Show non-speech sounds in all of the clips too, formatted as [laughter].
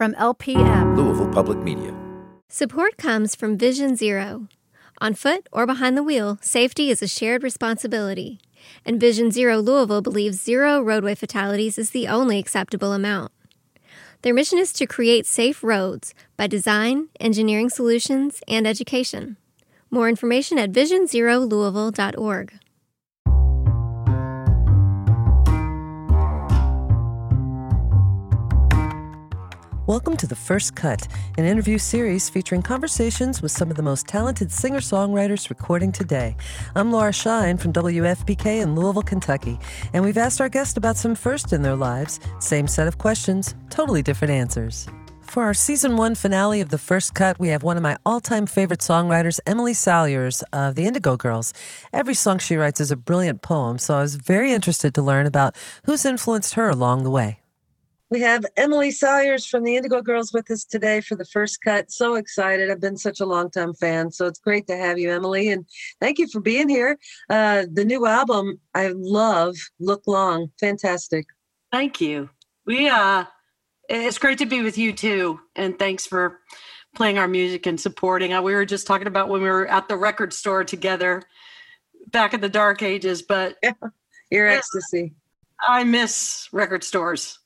From LPM, Louisville Public Media. Support comes from Vision Zero. On foot or behind the wheel, safety is a shared responsibility. And Vision Zero Louisville believes zero roadway fatalities is the only acceptable amount. Their mission is to create safe roads by design, engineering solutions, and education. More information at visionzerolouisville.org. Welcome to The First Cut, an interview series featuring conversations with some of the most talented singer songwriters recording today. I'm Laura Shine from WFPK in Louisville, Kentucky, and we've asked our guests about some first in their lives. Same set of questions, totally different answers. For our season one finale of The First Cut, we have one of my all time favorite songwriters, Emily Saliers of the Indigo Girls. Every song she writes is a brilliant poem, so I was very interested to learn about who's influenced her along the way. We have Emily Saliers from the Indigo Girls with us today for the first cut. So excited. I've been such a long time fan. So it's great to have you, Emily. And thank you for being here. Uh, the new album I love, Look Long. Fantastic. Thank you. We uh it's great to be with you too. And thanks for playing our music and supporting. Uh, we were just talking about when we were at the record store together back in the dark ages, but yeah, [laughs] your ecstasy. I miss record stores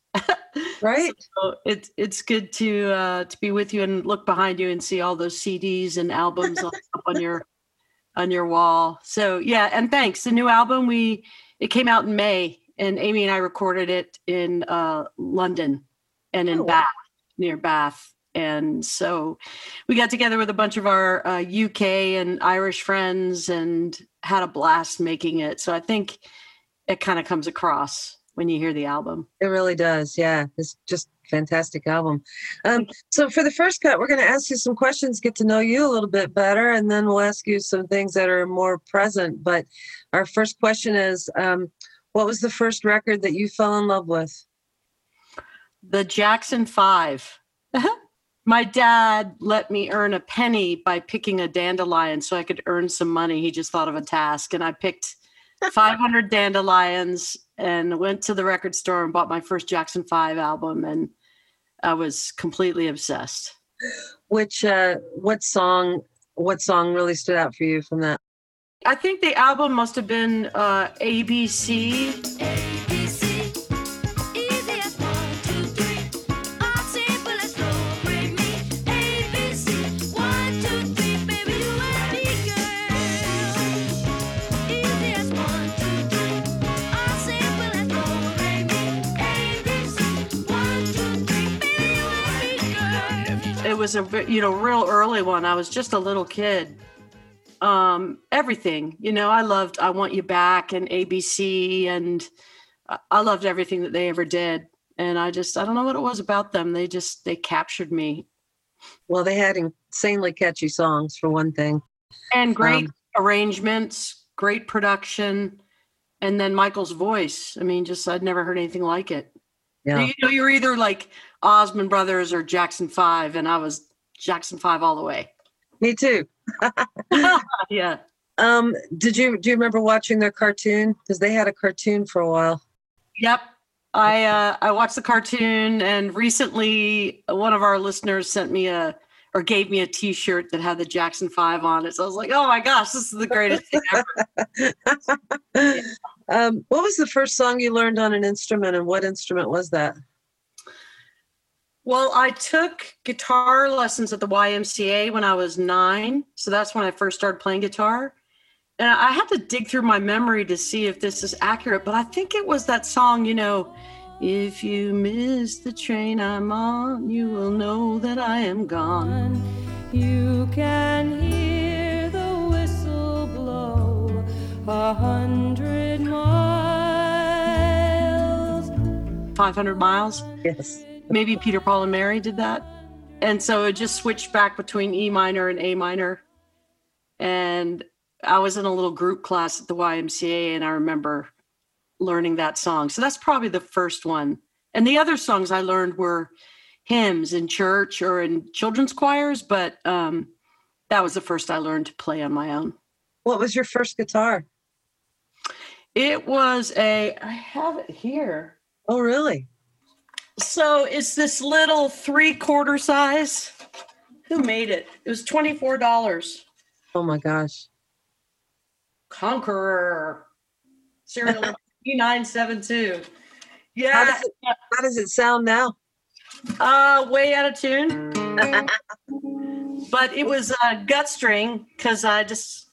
right. So it's it's good to uh to be with you and look behind you and see all those cds and albums up on your on your wall. So yeah and thanks. The new album we it came out in may and amy and i recorded it in uh london and in oh, bath near bath. And so we got together with a bunch of our uh, uk and irish friends and had a blast making it. So i think it kind of comes across when you hear the album. It really does. Yeah. It's just fantastic album. Um, so for the first cut, we're going to ask you some questions, get to know you a little bit better, and then we'll ask you some things that are more present. But our first question is, um, what was the first record that you fell in love with? The Jackson Five. [laughs] My dad let me earn a penny by picking a dandelion so I could earn some money. He just thought of a task, and I picked [laughs] 500 dandelions and went to the record store and bought my first Jackson 5 album and I was completely obsessed. Which uh what song what song really stood out for you from that? I think the album must have been uh ABC. Was a you know real early one. I was just a little kid. Um, everything, you know, I loved I Want You Back and ABC, and I loved everything that they ever did. And I just I don't know what it was about them. They just they captured me. Well, they had insanely catchy songs for one thing, and great um, arrangements, great production, and then Michael's voice. I mean, just I'd never heard anything like it. Yeah. You know, you're either like Osmond Brothers or Jackson Five, and I was Jackson Five all the way. Me too. [laughs] yeah. Um, did you do you remember watching their cartoon? Because they had a cartoon for a while. Yep. I uh, I watched the cartoon, and recently one of our listeners sent me a or gave me a T-shirt that had the Jackson Five on it. So I was like, "Oh my gosh, this is the greatest thing ever!" [laughs] um, what was the first song you learned on an instrument, and what instrument was that? Well, I took guitar lessons at the YMCA when I was nine. So that's when I first started playing guitar. And I had to dig through my memory to see if this is accurate, but I think it was that song, you know, if you miss the train I'm on, you will know that I am gone. You can hear the whistle blow a hundred miles. 500 miles? Yes maybe Peter, Paul, and Mary did that. And so it just switched back between E minor and A minor. And I was in a little group class at the YMCA, and I remember learning that song. So that's probably the first one. And the other songs I learned were hymns in church or in children's choirs, but um, that was the first I learned to play on my own. What was your first guitar? It was a, I have it here. Oh, really? So it's this little three quarter size. Who made it? It was twenty four dollars. Oh my gosh. Conqueror. Serial number [laughs] two. How Yeah, does, it, how does it sound now? uh, way out of tune. [laughs] but it was uh, gut string because I just,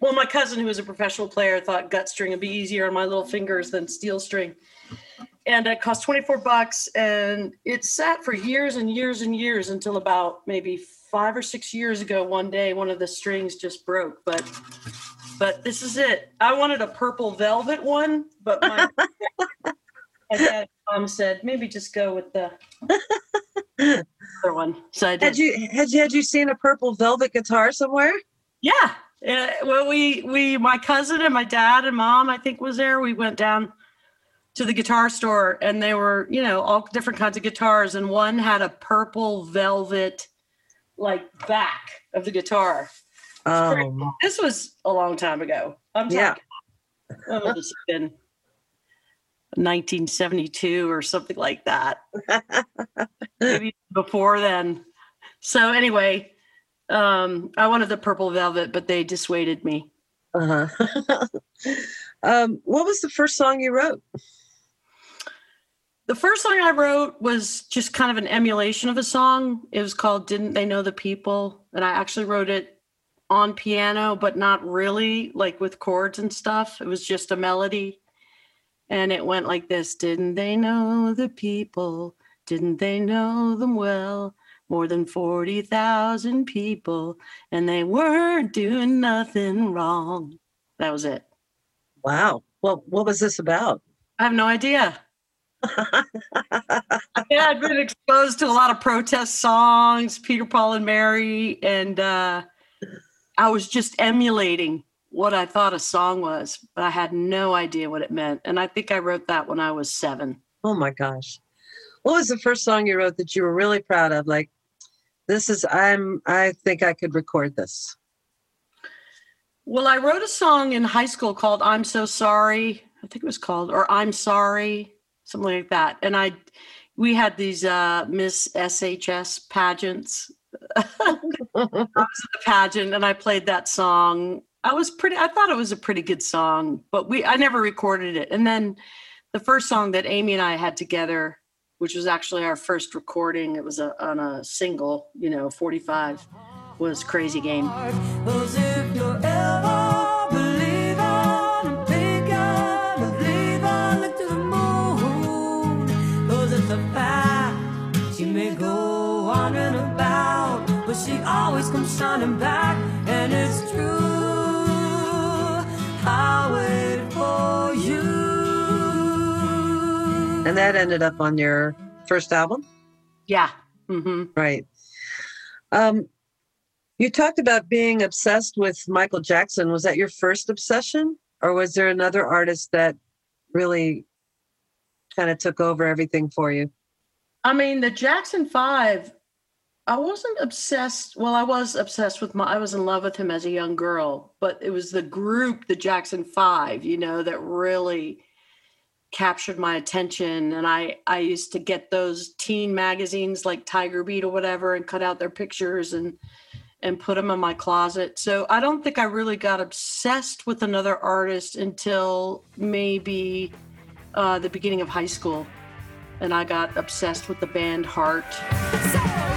well, my cousin who was a professional player thought gut string would be easier on my little fingers than steel string. And it cost 24 bucks and it sat for years and years and years until about maybe five or six years ago. One day, one of the strings just broke, but but this is it. I wanted a purple velvet one, but my, [laughs] dad mom said maybe just go with the other one. So I did. Had you had you had you seen a purple velvet guitar somewhere? Yeah. Uh, well, we we my cousin and my dad and mom I think was there. We went down to the guitar store and they were you know all different kinds of guitars and one had a purple velvet like back of the guitar. Oh, This was a long time ago. I'm talking. Yeah. That would have been 1972 or something like that. [laughs] Maybe before then. So anyway, um, I wanted the purple velvet, but they dissuaded me. uh-huh. [laughs] um, what was the first song you wrote? The first song I wrote was just kind of an emulation of a song. It was called Didn't They Know the People? And I actually wrote it on piano, but not really like with chords and stuff. It was just a melody. And it went like this Didn't they know the people? Didn't they know them well? More than 40,000 people, and they weren't doing nothing wrong. That was it. Wow. Well, what was this about? I have no idea. [laughs] yeah, I'd been exposed to a lot of protest songs, Peter, Paul, and Mary, and uh, I was just emulating what I thought a song was, but I had no idea what it meant. And I think I wrote that when I was seven. Oh my gosh. What was the first song you wrote that you were really proud of? Like, this is I'm I think I could record this. Well, I wrote a song in high school called I'm So Sorry. I think it was called, or I'm Sorry, something like that. And I, we had these uh, Miss SHS pageants. [laughs] I was at the pageant and I played that song. I was pretty, I thought it was a pretty good song, but we, I never recorded it. And then the first song that Amy and I had together, which was actually our first recording, it was a, on a single, you know, 45, was Crazy Game. Always comes back, and it's true. I wait for you. And that ended up on your first album? Yeah. hmm Right. Um, you talked about being obsessed with Michael Jackson. Was that your first obsession? Or was there another artist that really kind of took over everything for you? I mean, the Jackson Five, I wasn't obsessed. Well, I was obsessed with my, I was in love with him as a young girl, but it was the group, the Jackson Five, you know, that really captured my attention. And I, I used to get those teen magazines like Tiger Beat or whatever and cut out their pictures and, and put them in my closet. So I don't think I really got obsessed with another artist until maybe uh, the beginning of high school. And I got obsessed with the band Heart.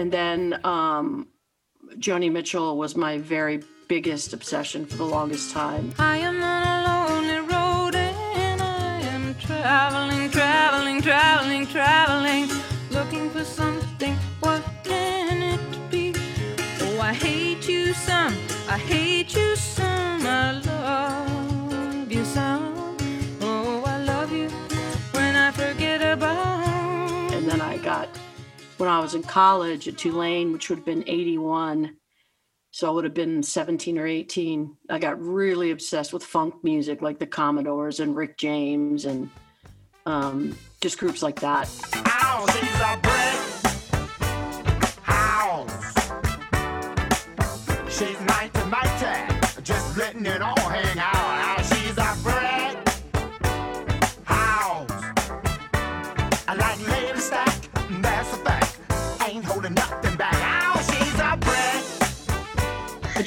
And then um, Joni Mitchell was my very biggest obsession for the longest time. I am on a lonely road and I am traveling, traveling, traveling, traveling, looking for something. What can it be? Oh, I hate you some, I hate you some, I was in college at Tulane, which would have been 81. So I would have been 17 or 18. I got really obsessed with funk music like the Commodores and Rick James and um, just groups like that.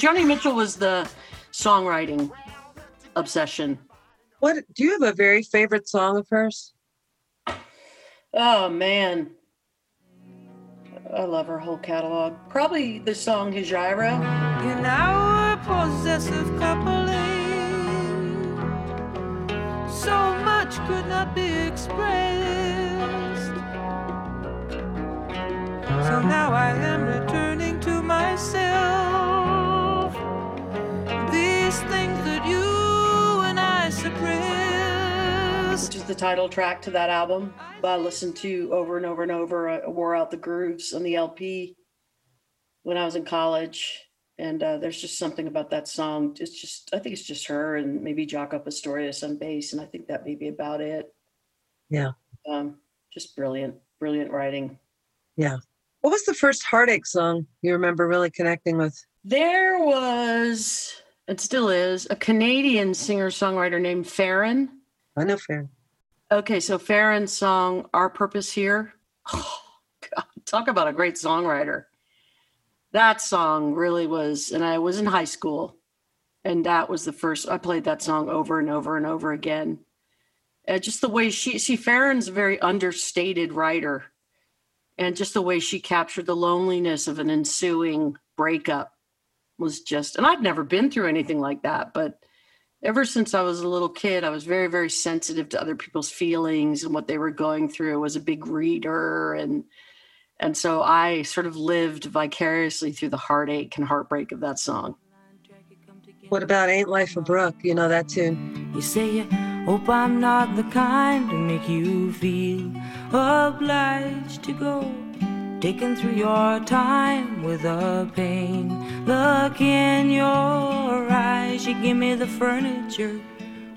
Joni Mitchell was the songwriting obsession. What do you have a very favorite song of hers? Oh man. I love her whole catalog. Probably the song Hejira. In our possessive coupling, eh? so much could not be expressed. So now I am returning is the title track to that album. I listened to over and over and over. I wore out the grooves on the LP when I was in college. And uh, there's just something about that song. It's just, I think it's just her and maybe Jaco Pastorius on bass. And I think that may be about it. Yeah. Um, just brilliant, brilliant writing. Yeah. What was the first heartache song you remember really connecting with? There was, it still is, a Canadian singer songwriter named Ferron. I know Fair. Okay, so Ferron's song "Our Purpose Here." Oh, God, talk about a great songwriter. That song really was, and I was in high school, and that was the first. I played that song over and over and over again. Uh, just the way she, see, Ferron's a very understated writer, and just the way she captured the loneliness of an ensuing breakup was just. And I've never been through anything like that, but ever since I was a little kid, I was very, very sensitive to other people's feelings and what they were going through. I was a big reader and and so I sort of lived vicariously through the heartache and heartbreak of that song. What about Ain't Life a Brook? You know that tune? You say you hope I'm not the kind to make you feel obliged to go. Taken through your time with a pain. Look in your eyes, you give me the furniture.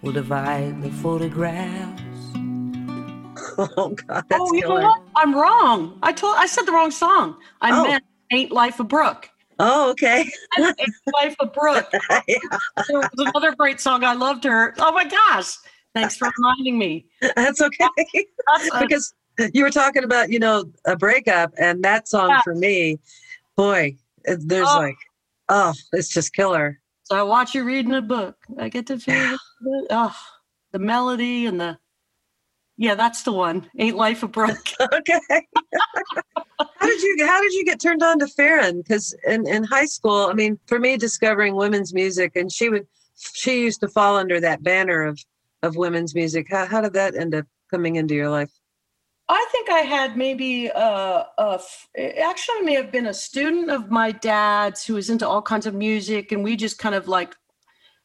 We'll divide the photographs. [laughs] Oh God, that's oh, you know what? I'm wrong. I told I said the wrong song. I Oh. meant Ain't Life a Brook. Oh, okay. Ain't Life a Brook. [laughs] There was another great song. I loved her. Oh my gosh. Thanks for reminding me. that's okay. That's a- because you were talking about, you know, a breakup, and that song Yeah. for me, boy, there's Oh. like, oh, it's just killer. So I watch you reading a book. I get to feel the, oh, the melody and the yeah, that's the one. Ain't life a brook. [laughs] okay. how did you how did you get turned on to Ferron? Because in, in high school, I mean, for me, discovering women's music, and she would she used to fall under that banner of of women's music. How how did that end up coming into your life? I think I had maybe uh, a f- actually I may have been a student of my dad's who was into all kinds of music, and we just kind of like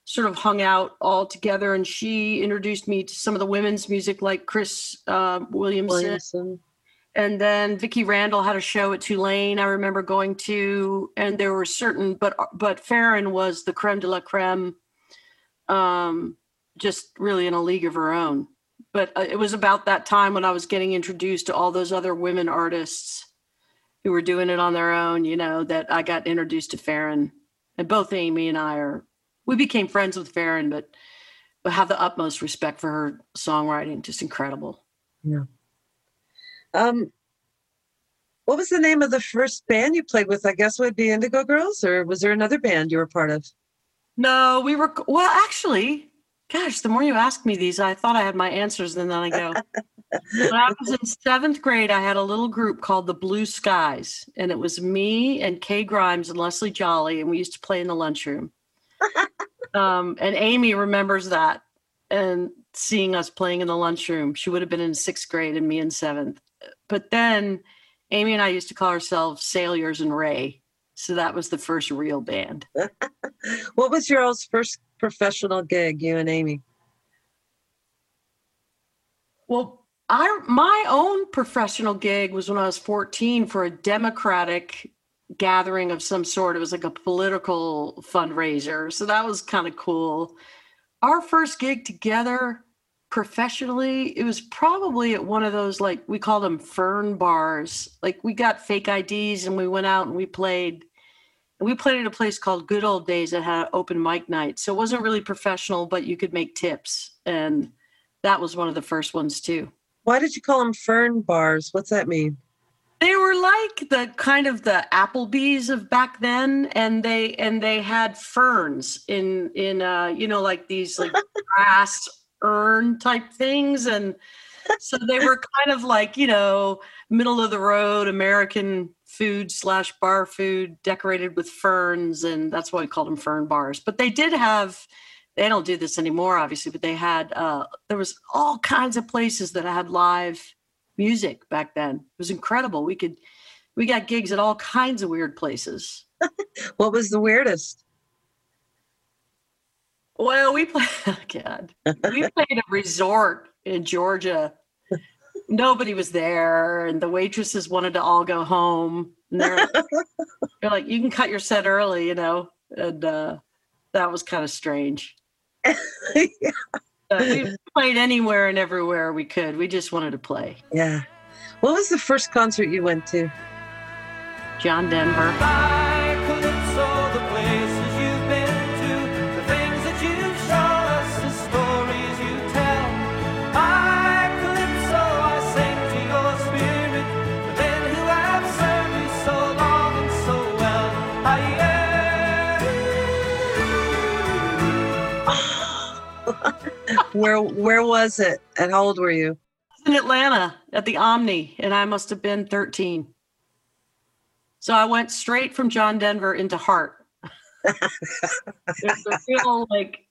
sort of hung out all together. And she introduced me to some of the women's music, like Cris uh, Williamson. Williamson. and then Vicki Randle had a show at Tulane. I remember going to, and there were certain, but but Ferron was the creme de la creme, um, just really in a league of her own. But uh, it was about that time when I was getting introduced to all those other women artists who were doing it on their own. You know that I got introduced to Ferron, and both Amy and I are we became friends with Ferron, but but have the utmost respect for her songwriting. Just incredible. Yeah. Um, what was the name of the first band you played with? I guess would be Indigo Girls, or was there another band you were part of? No, we were well. Actually, gosh, the more you ask me these, I thought I had my answers, and then I go. when I was in seventh grade, I had a little group called the Blue Skies, and it was me and Kay Grimes and Leslie Jolly, and we used to play in the lunchroom. [laughs] um, and Amy remembers that and seeing us playing in the lunchroom. She would have been in sixth grade, and me in seventh. But then Amy and I used to call ourselves Saliers and Ray. So that was the first real band. [laughs] What was your all's first professional gig, you and Amy? Well, I my own professional gig was when I was 14 for a Democratic gathering of some sort. It was like a political fundraiser. So that was kind of cool. Our first gig together professionally, it was probably at one of those like we called them fern bars. Like we got fake IDs and we went out and we played. We played at a place called Good Old Days that had open mic night. So it wasn't really professional, but you could make tips. And that was one of the first ones too. Why did you call them fern bars? What's that mean? They were like the kind of the Applebee's of back then, and they and they had ferns in in uh you know like these like [laughs] grass urn type things, and so they were kind of like you know middle of the road American food slash bar food decorated with ferns, and that's why we called them fern bars. But they did have they don't do this anymore obviously but they had uh there was all kinds of places that had live music back then it was incredible we could we got gigs at all kinds of weird places [laughs] What was the weirdest? well we played [laughs] oh god we played a resort in georgia nobody was there and the waitresses wanted to all go home and they're, [laughs] they're like you can cut your set early you know and uh that was kind of strange [laughs] But we played anywhere and everywhere we could. We just wanted to play. yeah. What was the first concert you went to? John Denver. By Where where was it? And how old were you? in Atlanta at the Omni, and I must have been 13. So I went straight from John Denver into Heart. [laughs] There's a real like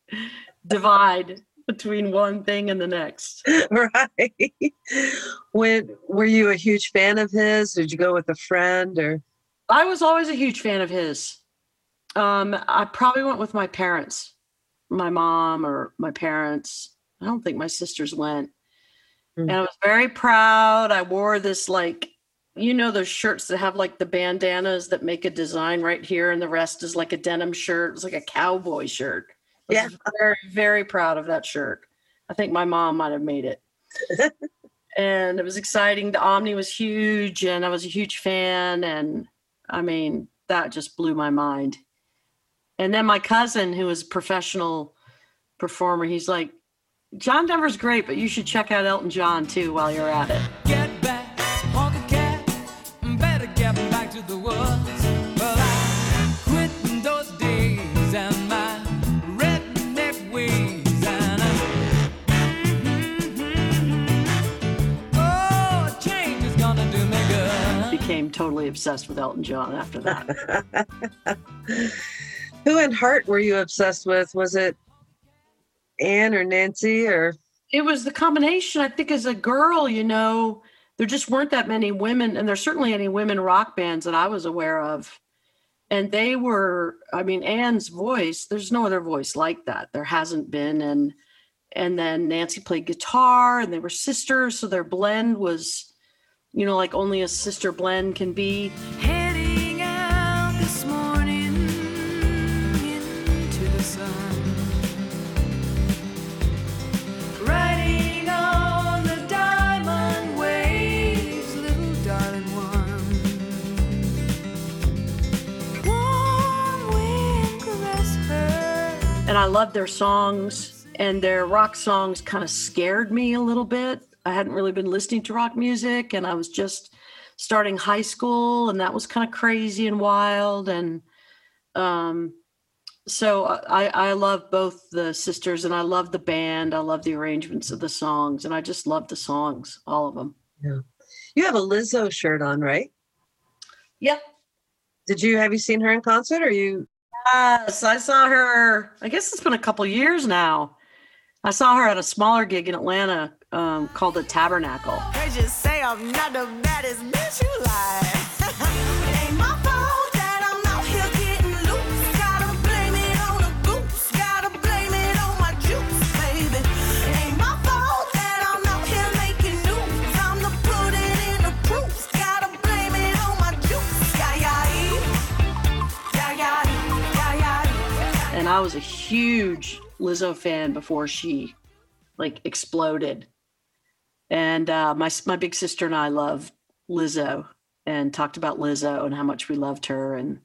divide between one thing and the next. [laughs] right. When were you a huge fan of his? Did you go with a friend or I was always a huge fan of his. Um, I probably went with my parents, my mom or my parents. I don't think my sisters went. Mm. And I was very proud. I wore this like, you know, those shirts that have like the bandanas that make a design right here, and the rest is like a denim shirt. It's like a cowboy shirt. I was Yeah. very, very proud of that shirt. I think my mom might have made it. [laughs] and it was exciting. The Omni was huge, and I was a huge fan. And I mean, that just blew my mind. And then my cousin, who was a professional performer, he's like, John Denver's great, but you should check out Elton John too while you're at it. Get back, honky cat, better get back to the woods. Well, I quit those days and my redneck ways, and I, mm-hmm, mm-hmm. oh, change is gonna do me good. Became totally obsessed with Elton John after that. [laughs] who in Heart were you obsessed with? Was it Anne or Nancy or it was the combination. I think as a girl, you know, there just weren't that many women, and there's certainly any women rock bands that I was aware of. And they were, I mean, Anne's voice, there's no other voice like that. There hasn't been. And and then Nancy played guitar and they were sisters, so their blend was, you know, like only a sister blend can be. Heading and I loved their songs and their rock songs kind of scared me a little bit. I hadn't really been listening to rock music and I was just starting high school and that was kind of crazy and wild and um so I I love both the sisters and I love the band. I love the arrangements of the songs and I just love the songs, all of them. Yeah, you have a Lizzo shirt on, right? Yeah. Did you have you seen her in concert or you Yes, I saw her. I guess it's been a couple years now. I saw her at a smaller gig in Atlanta um, called the Tabernacle. They just say I'm not the baddest bitch you. Was a huge Lizzo fan before she like exploded. And uh, my my big sister and I loved Lizzo and talked about Lizzo and how much we loved her. And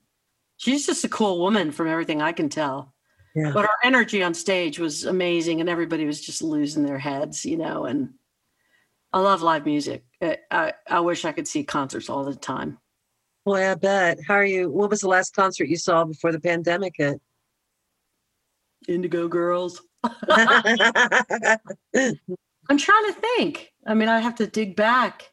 she's just a cool woman from everything I can tell. Yeah. But her energy on stage was amazing, and everybody was just losing their heads, you know. And I love live music. I, I, I wish I could see concerts all the time. Boy, I bet. How are you? What was the last concert you saw before the pandemic hit? Indigo Girls. [laughs] I'm trying to think. I mean, I have to dig back.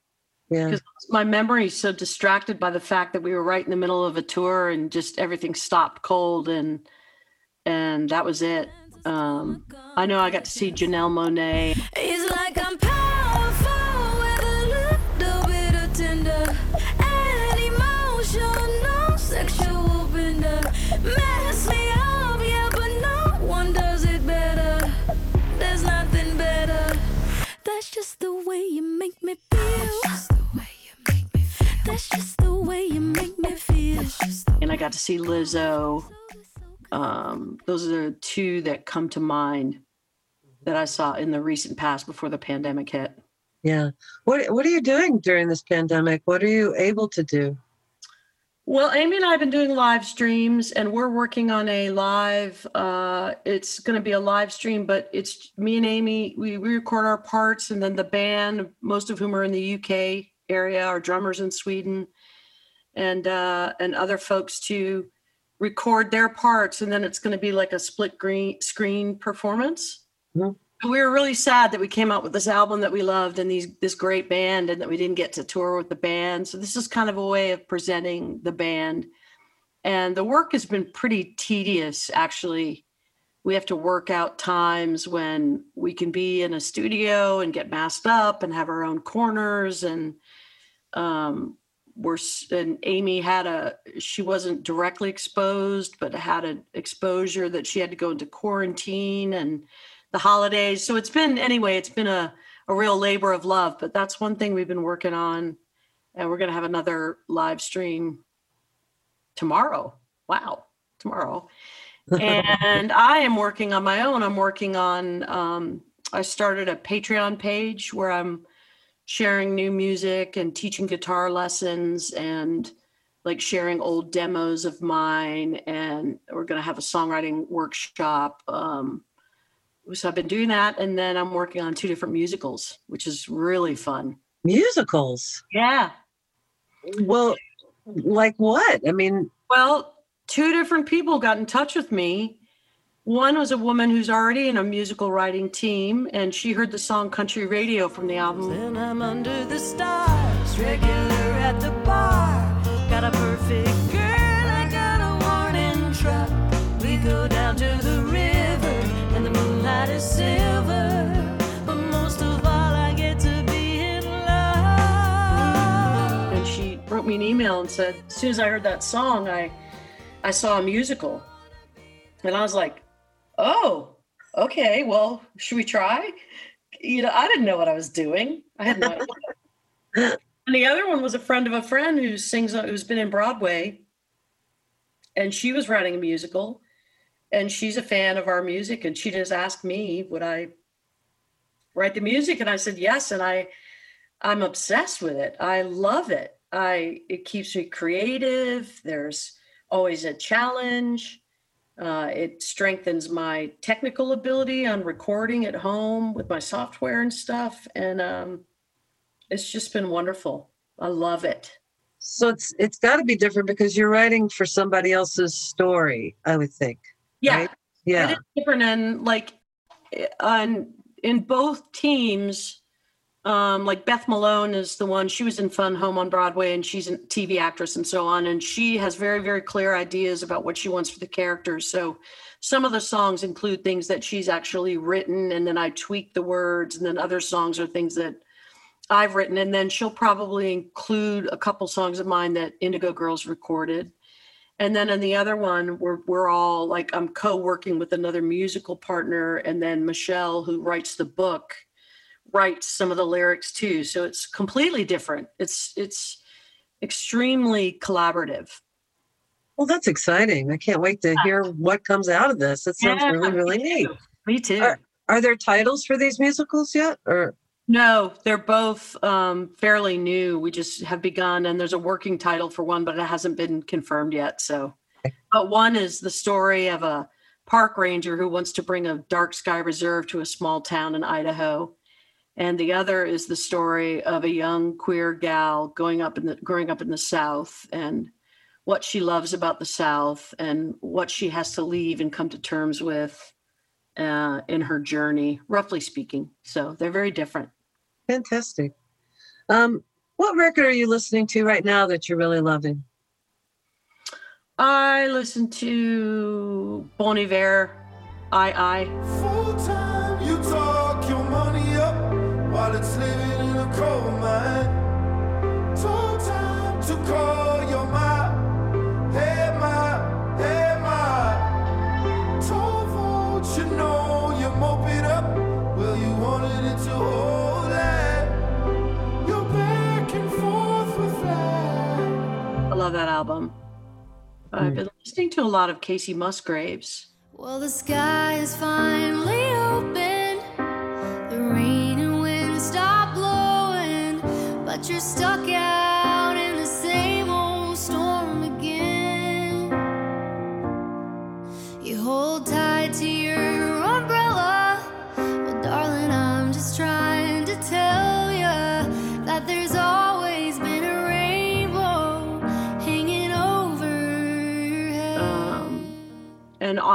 yeah. because my memory is so distracted by the fact that we were right in the middle of a tour and just everything stopped cold and and that was it. Um, I know I got to see Janelle Monáe. That's just the way you make me feel. That's the way you make me feel. That's just the way you make me feel. and I got to see Lizzo. Um, those are the two that come to mind that I saw in the recent past before the pandemic hit. Yeah. What What are you doing during this pandemic? What are you able to do? Well, Amy and I have been doing live streams, and we're working on a live. Uh, it's going to be a live stream, but it's me and Amy. We, we record our parts, and then the band, most of whom are in the UK area, our drummers in Sweden, and uh, and other folks to record their parts, and then it's going to be like a split green screen performance. Mhm. We were really sad that we came out with this album that we loved and these this great band, and that we didn't get to tour with the band. So this is kind of a way of presenting the band, and the work has been pretty tedious, actually. We have to work out times when we can be in a studio and get masked up and have our own corners and um, we're and Amy had a she wasn't directly exposed, but had an exposure that she had to go into quarantine and the holidays. So it's been anyway, it's been a a real labor of love. But that's one thing we've been working on, and we're gonna have another live stream tomorrow. Wow, tomorrow. and [laughs] I am working on my own. I'm working on. Um, I started a Patreon page where I'm sharing new music and teaching guitar lessons and like sharing old demos of mine and we're going to have a songwriting workshop um, so i've been doing that and then i'm working on two different musicals which is really fun Musicals. yeah Well, like what? I mean, well two different people got in touch with me one was a woman who's already in a musical writing team and she heard the song country radio from the album Then I'm under the stars, regular at the me an email and said, as soon as I heard that song, I I saw a musical. And I was like, oh, okay, well, should we try? You know, I didn't know what I was doing. I had no idea. [laughs] and the other one was a friend of a friend who sings, who's been in Broadway. And she was writing a musical. And she's a fan of our music. And she just asked me, would I write the music? And I said, yes. And I, I'm obsessed with it. I love it. I it keeps me creative. There's always a challenge. Uh, it strengthens my technical ability on recording at home with my software and stuff, and um, it's just been wonderful. I love it. so it's it's got to be different because you're writing for somebody else's story. I would think. Yeah, Right? Yeah. is different, and like eh, on in both teams. Um, like Beth Malone is the one, she was in Fun Home on Broadway and she's a TV actress and so on. And she has very, very clear ideas about what she wants for the characters. So some of the songs include things that she's actually written and then I tweak the words. And then other songs are things that I've written. And then she'll probably include a couple songs of mine that Indigo Girls recorded. And then in the other one, we're we're all like I'm co-working with another musical partner, and then Michelle, who writes the book, writes some of the lyrics too. So it's completely different. It's it's extremely collaborative. Well, that's exciting. I can't wait to hear what comes out of this. It sounds Yeah, really, really me neat. too. Me too. Are- Are there titles for these musicals yet? Or No, they're both um, fairly new. We just have begun, and there's a working title for one, but it hasn't been confirmed yet. So, but one is the story of a park ranger who wants to bring a dark sky reserve to a small town in Idaho, and the other is the story of a young queer gal going up in the growing up in the South and what she loves about the South and what she has to leave and come to terms with uh, in her journey, roughly speaking. So they're very different. fantastic. Um, what record are you listening to right now that you're really loving? I listen to Bon Iver, I I. love that album. I've hmm. been listening to a lot of Kacey Musgraves. Well, the sky is finally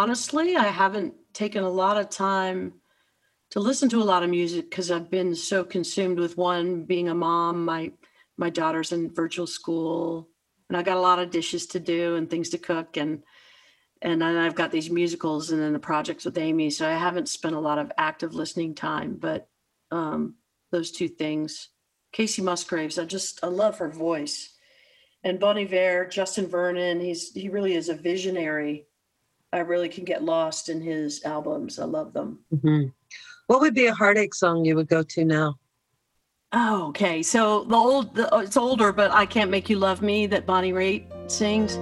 honestly, I haven't taken a lot of time to listen to a lot of music because I've been so consumed with one being a mom. My my daughter's in virtual school, and I got a lot of dishes to do and things to cook, and and then I've got these musicals and then the projects with Amy. So I haven't spent a lot of active listening time, but um, those two things. Kacey Musgraves, I just I love her voice. And Bon Iver, Justin Vernon, he's he really is a visionary. I really can get lost in his albums. I love them. Mhm. What would be a heartache song you would go to now? Oh, okay. So the old, the, it's older, but I can't make you love me that Bonnie Raitt sings.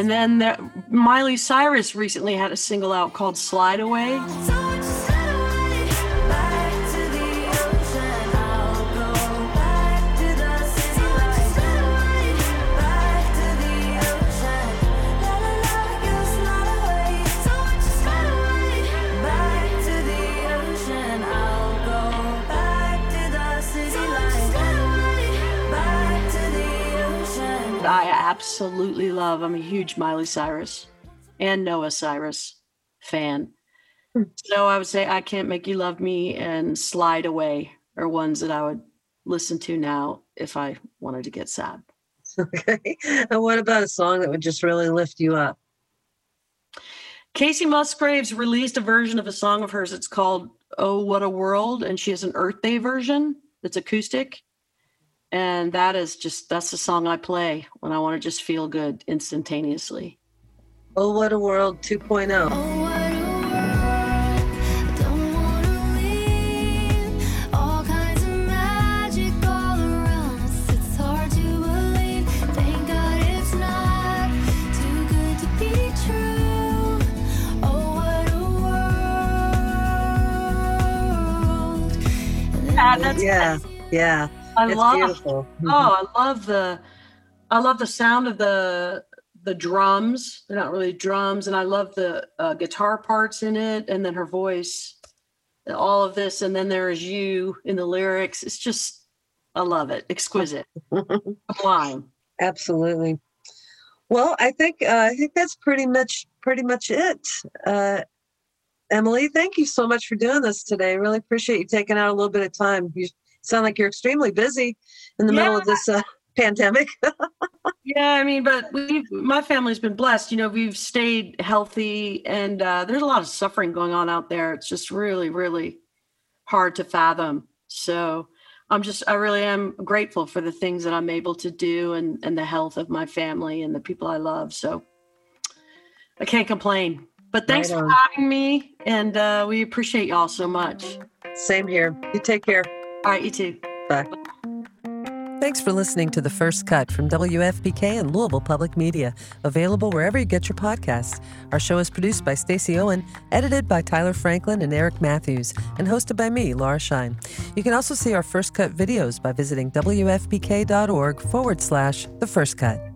And then there, Miley Cyrus recently had a single out called "Slide Away." I absolutely love. I'm a huge Miley Cyrus and Noah Cyrus fan. So I would say "I Can't Make You Love Me" and "Slide Away" are ones that I would listen to now if I wanted to get sad. Okay. And what about a song that would just really lift you up? Kacey Musgraves released a version of a song of hers. It's called "Oh What a World," and she has an Earth Day version that's acoustic. And that is just that's the song I play when I want to just feel good instantaneously. Oh, what a world oh. 2.0. Oh, what a world! I don't wanna leave. All kinds of magic all around us. It's hard to believe. Thank God it's not too good to be true. Oh, what a world! And then that's Yeah, yeah. I it's love. beautiful. Oh, I love the, I love the sound of the the drums. They're not really drums, and I love the uh, guitar parts in it, and then her voice, all of this, and then there is you in the lyrics. It's just, I love it. Exquisite, sublime. Absolutely. Well, I think uh, I think that's pretty much pretty much it. Uh, Emily, thank you so much for doing this today. Really appreciate you taking out a little bit of time. You sound like you're extremely busy in the middle of this uh, pandemic. [laughs] Yeah, I mean, but we, my family's been blessed. You know, we've stayed healthy, and uh, there's a lot of suffering going on out there. It's just really, really hard to fathom. So I'm just, I really am grateful for the things that I'm able to do and, and the health of my family and the people I love. So I can't complain. But thanks Right for having me. And uh, we appreciate y'all so much. Same here. You take care. All right, you too. Bye. Thanks for listening to The First Cut from WFPK and Louisville Public Media, available wherever you get your podcasts. Our show is produced by Stacey Owen, edited by Tyler Franklin and Eric Matthews, and hosted by me, Laura Shine. You can also see our First Cut videos by visiting WFPK.org forward slash The First Cut.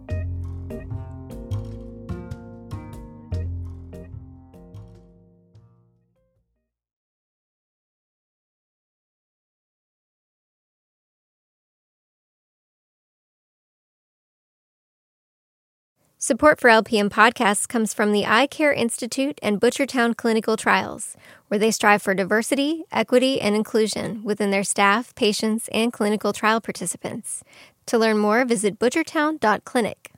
Support for LPM podcasts comes from the Eye Care Institute and Butchertown Clinical Trials, where they strive for diversity, equity, and inclusion within their staff, patients, and clinical trial participants. To learn more, visit butchertown.clinic.